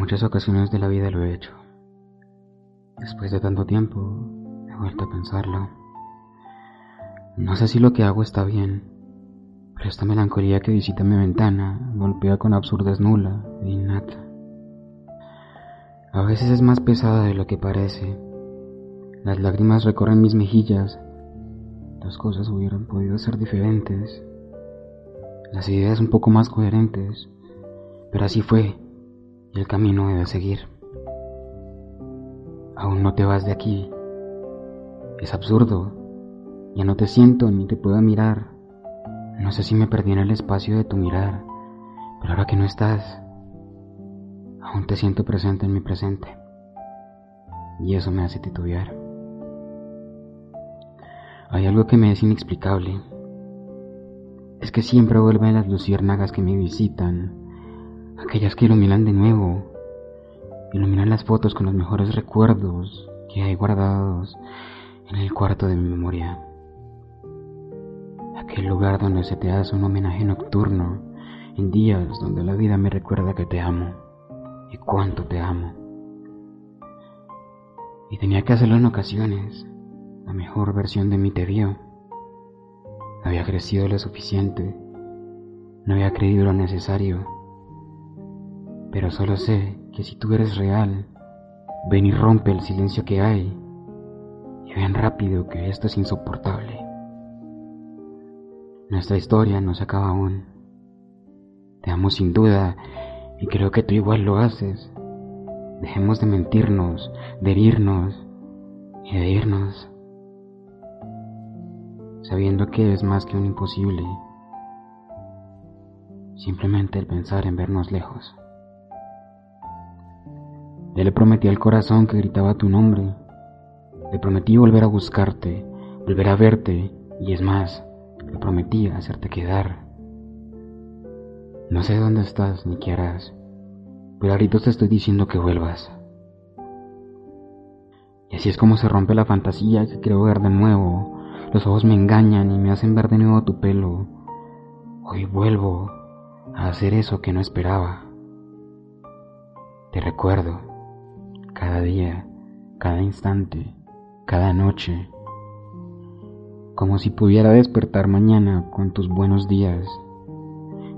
Muchas ocasiones de la vida lo he hecho. Después de tanto tiempo, he vuelto a pensarlo. No sé si lo que hago está bien, pero esta melancolía que visita mi ventana golpea con absurdez nula e innata. A veces es más pesada de lo que parece. Las lágrimas recorren mis mejillas. Las cosas hubieran podido ser diferentes. Las ideas un poco más coherentes. Pero así fue. Y el camino debe seguir. Aún no te vas de aquí. Es absurdo. Ya no te siento ni te puedo mirar. No sé si me perdí en el espacio de tu mirar. Pero ahora que no estás, Aún te siento presente en mi presente. Y eso me hace titubear. Hay algo que me es inexplicable. Es que siempre vuelven las luciérnagas que me visitan, aquellas que iluminan de nuevo, iluminan las fotos con los mejores recuerdos que hay guardados en el cuarto de mi memoria. Aquel lugar donde se te hace un homenaje nocturno en días donde la vida me recuerda que te amo y cuánto te amo. Y tenía que hacerlo en ocasiones. La mejor versión de mí te vio. Había crecido lo suficiente. No había creído lo necesario. Pero solo sé que si tú eres real, ven y rompe el silencio que hay. Y ven rápido que esto es insoportable. Nuestra historia no se acaba aún. Te amo sin duda y creo que tú igual lo haces. Dejemos de mentirnos, de herirnos y de irnos, sabiendo que es más que un imposible. Simplemente el pensar en vernos lejos. Ya le prometí al corazón que gritaba tu nombre. Le prometí volver a buscarte, volver a verte, y es más, le prometí hacerte quedar. No sé dónde estás ni qué harás, pero ahorita te estoy diciendo que vuelvas. Y así es como se rompe la fantasía que quiero ver de nuevo. Los ojos me engañan y me hacen ver de nuevo tu pelo. Hoy vuelvo a hacer eso que no esperaba. Te recuerdo, cada día, cada instante, cada noche, como si pudiera despertar mañana con tus buenos días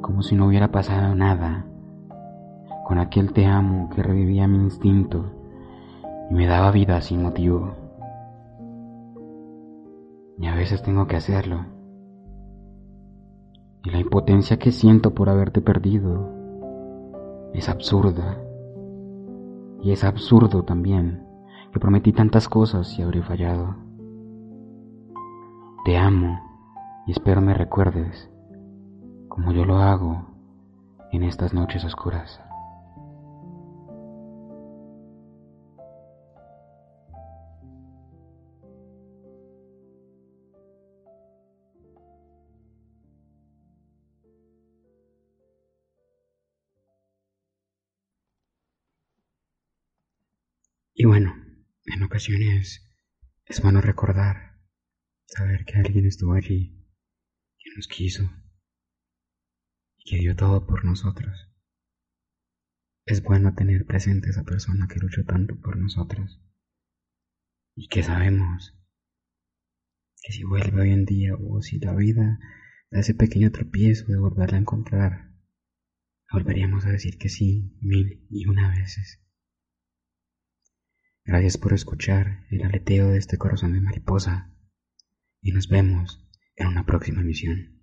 como si no hubiera pasado nada, con aquel te amo que revivía mi instinto y me daba vida sin motivo. Y a veces tengo que hacerlo. Y la impotencia que siento por haberte perdido es absurda. Y es absurdo también que prometí tantas cosas y habré fallado. Te amo y espero me recuerdes como yo lo hago en estas noches oscuras. Y bueno, en ocasiones es bueno recordar, saber que alguien estuvo allí, que nos quiso, que dio todo por nosotros. Es bueno tener presente a esa persona que luchó tanto por nosotros y que sabemos que si vuelve hoy en día o si la vida da ese pequeño tropiezo de volverla a encontrar, volveríamos a decir que sí mil y una veces. Gracias por escuchar el aleteo de este corazón de mariposa y nos vemos en una próxima misión.